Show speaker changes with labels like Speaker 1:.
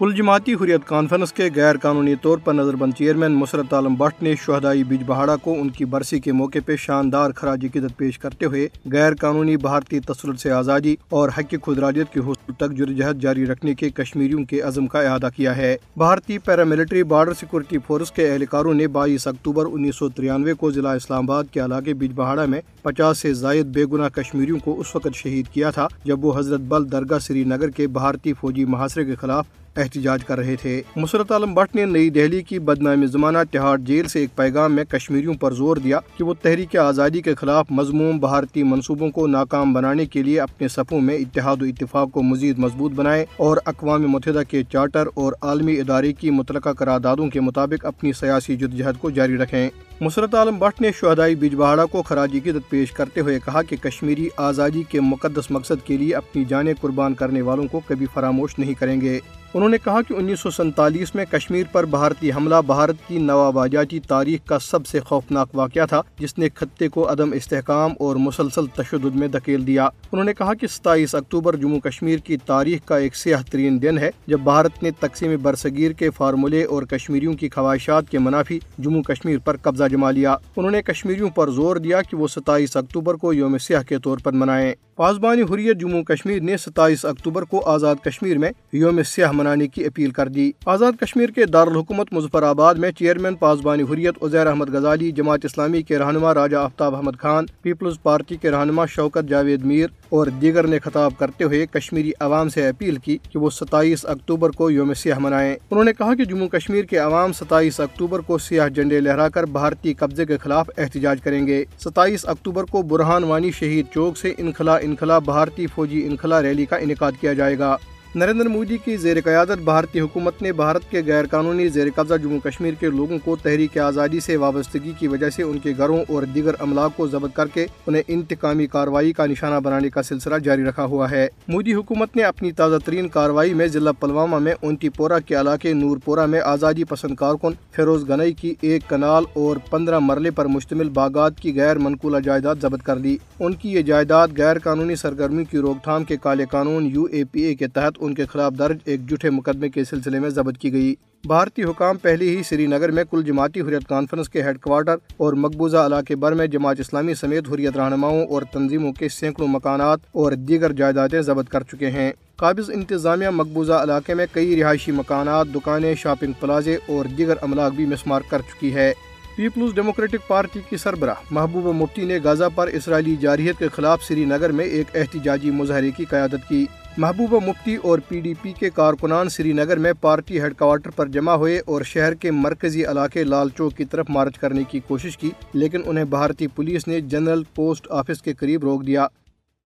Speaker 1: کل جماعتی حریت کانفرنس کے غیر قانونی طور پر نظر بند چیئرمین مسرت عالم بٹ نے شہدائی بیج بہاڑا کو ان کی برسی کے موقع پہ شاندار خراج عقیدت پیش کرتے ہوئے غیر قانونی بھارتی تسلط سے آزادی اور حق خدراجیت کے حصول تک جرجہت جاری رکھنے کے کشمیریوں کے عزم کا اعادہ کیا ہے۔ بھارتی پیراملٹری بارڈر سیکورٹی فورس کے اہلکاروں نے بائیس اکتوبر انیس سو ترانوے کو ضلع اسلام آباد کے علاقے بیج بہاڑا میں پچاس سے زائد بے گناہ کشمیریوں کو اس وقت شہید کیا تھا، جب وہ حضرت بل درگاہ سری نگر کے بھارتی فوجی محاصرے کے خلاف احتجاج کر رہے تھے۔ مسرت عالم بٹ نے نئی دہلی کی بدنامی زمانہ تہاڑ جیل سے ایک پیغام میں کشمیریوں پر زور دیا کہ وہ تحریک آزادی کے خلاف مضموم بھارتی منصوبوں کو ناکام بنانے کے لیے اپنے صفوں میں اتحاد و اتفاق کو مزید مضبوط بنائیں اور اقوام متحدہ کے چارٹر اور عالمی ادارے کی متعلقہ قراردادوں کے مطابق اپنی سیاسی جدوجہد کو جاری رکھیں۔ مسرت عالم بٹ نے شہدائی بیج بہاڑا کو خراجی قدت پیش کرتے ہوئے کہا کہ کشمیری آزادی کے مقدس مقصد کے لیے اپنی جانیں قربان کرنے والوں کو کبھی فراموش نہیں کریں گے۔ انہوں نے کہا کہ انیس سو سنتالیس میں کشمیر پر بھارتی حملہ بھارت کی نوآبادیاتی تاریخ کا سب سے خوفناک واقعہ تھا، جس نے خطے کو عدم استحکام اور مسلسل تشدد میں دھکیل دیا۔ انہوں نے کہا کہ ستائیس اکتوبر جموں کشمیر کی تاریخ کا ایک سیاہ ترین دن ہے، جب بھارت نے تقسیم برصغیر کے فارمولے اور کشمیریوں کی خواہشات کے منافی جموں کشمیر پر قبضہ جما لیا۔ انہوں نے کشمیریوں پر زور دیا کہ وہ ستائیس اکتوبر کو یوم سیاہ کے طور پر منائیں۔ پاسبانی حریت جموں کشمیر نے ستائیس اکتوبر کو آزاد کشمیر میں یوم سیاہ منانے کی اپیل کر دی۔ آزاد کشمیر کے دارالحکومت مظفر آباد میں چیئرمین پاسبانی حریت عزیر احمد غزالی، جماعت اسلامی کے رہنما راجہ آفتاب احمد خان، پیپلز پارٹی کے رہنما شوکت جاوید میر اور دیگر نے خطاب کرتے ہوئے کشمیری عوام سے اپیل کی کہ وہ ستائیس اکتوبر کو یوم سیاہ منائیں۔ انہوں نے کہا کہ جموں کشمیر کے عوام ستائیس اکتوبر کو سیاہ جھنڈے لہرا کر بھارتی قبضے کے خلاف احتجاج کریں گے۔ ستائیس اکتوبر کو برہان وانی شہید چوک سے انخلا انخلا بھارتی فوجی انخلا ریلی کا انعقاد کیا جائے گا۔ نریندر مودی کی زیر قیادت بھارتی حکومت نے بھارت کے غیر قانونی زیر قبضہ جموں کشمیر کے لوگوں کو تحریک آزادی سے وابستگی کی وجہ سے ان کے گھروں اور دیگر املاک کو ضبط کر کے انہیں انتقامی کارروائی کا نشانہ بنانے کا سلسلہ جاری رکھا ہوا ہے۔ مودی حکومت نے اپنی تازہ ترین کارروائی میں ضلع پلوامہ میں اونٹی پورہ کے علاقے نور پورہ میں آزادی پسند کارکن فیروز گنئی کی ایک کنال اور پندرہ مرلے پر مشتمل باغات کی غیر منقولہ جائیداد ضبط کر دی ان کی یہ جائیداد غیر قانونی سرگرمی کی روک تھام کے کالے قانون یو اے پی اے کے تحت ان کے خلاف درج ایک جھوٹے مقدمے کے سلسلے میں ضبط کی گئی۔ بھارتی حکام پہلے ہی سری نگر میں کل جماعتی حریت کانفرنس کے ہیڈ کوارٹر اور مقبوضہ علاقے بر میں جماعت اسلامی سمیت حریت رہنماؤں اور تنظیموں کے سینکڑوں مکانات اور دیگر جائیدادیں ضبط کر چکے ہیں۔ قابض انتظامیہ مقبوضہ علاقے میں کئی رہائشی مکانات، دکانیں، شاپنگ پلازے اور دیگر املاک بھی مسمار کر چکی ہے۔ پیپلز ڈیموکریٹک پارٹی کی سربراہ محبوبہ مفتی نے غازہ پر اسرائیلی جارحیت کے خلاف سری نگر میں ایک احتجاجی مظاہرے کی قیادت کی۔ محبوبہ مفتی اور پی ڈی پی کے کارکنان سری نگر میں پارٹی ہیڈ کوارٹر پر جمع ہوئے اور شہر کے مرکزی علاقے لال چوک کی طرف مارچ کرنے کی کوشش کی، لیکن انہیں بھارتی پولیس نے جنرل پوسٹ آفس کے قریب روک دیا۔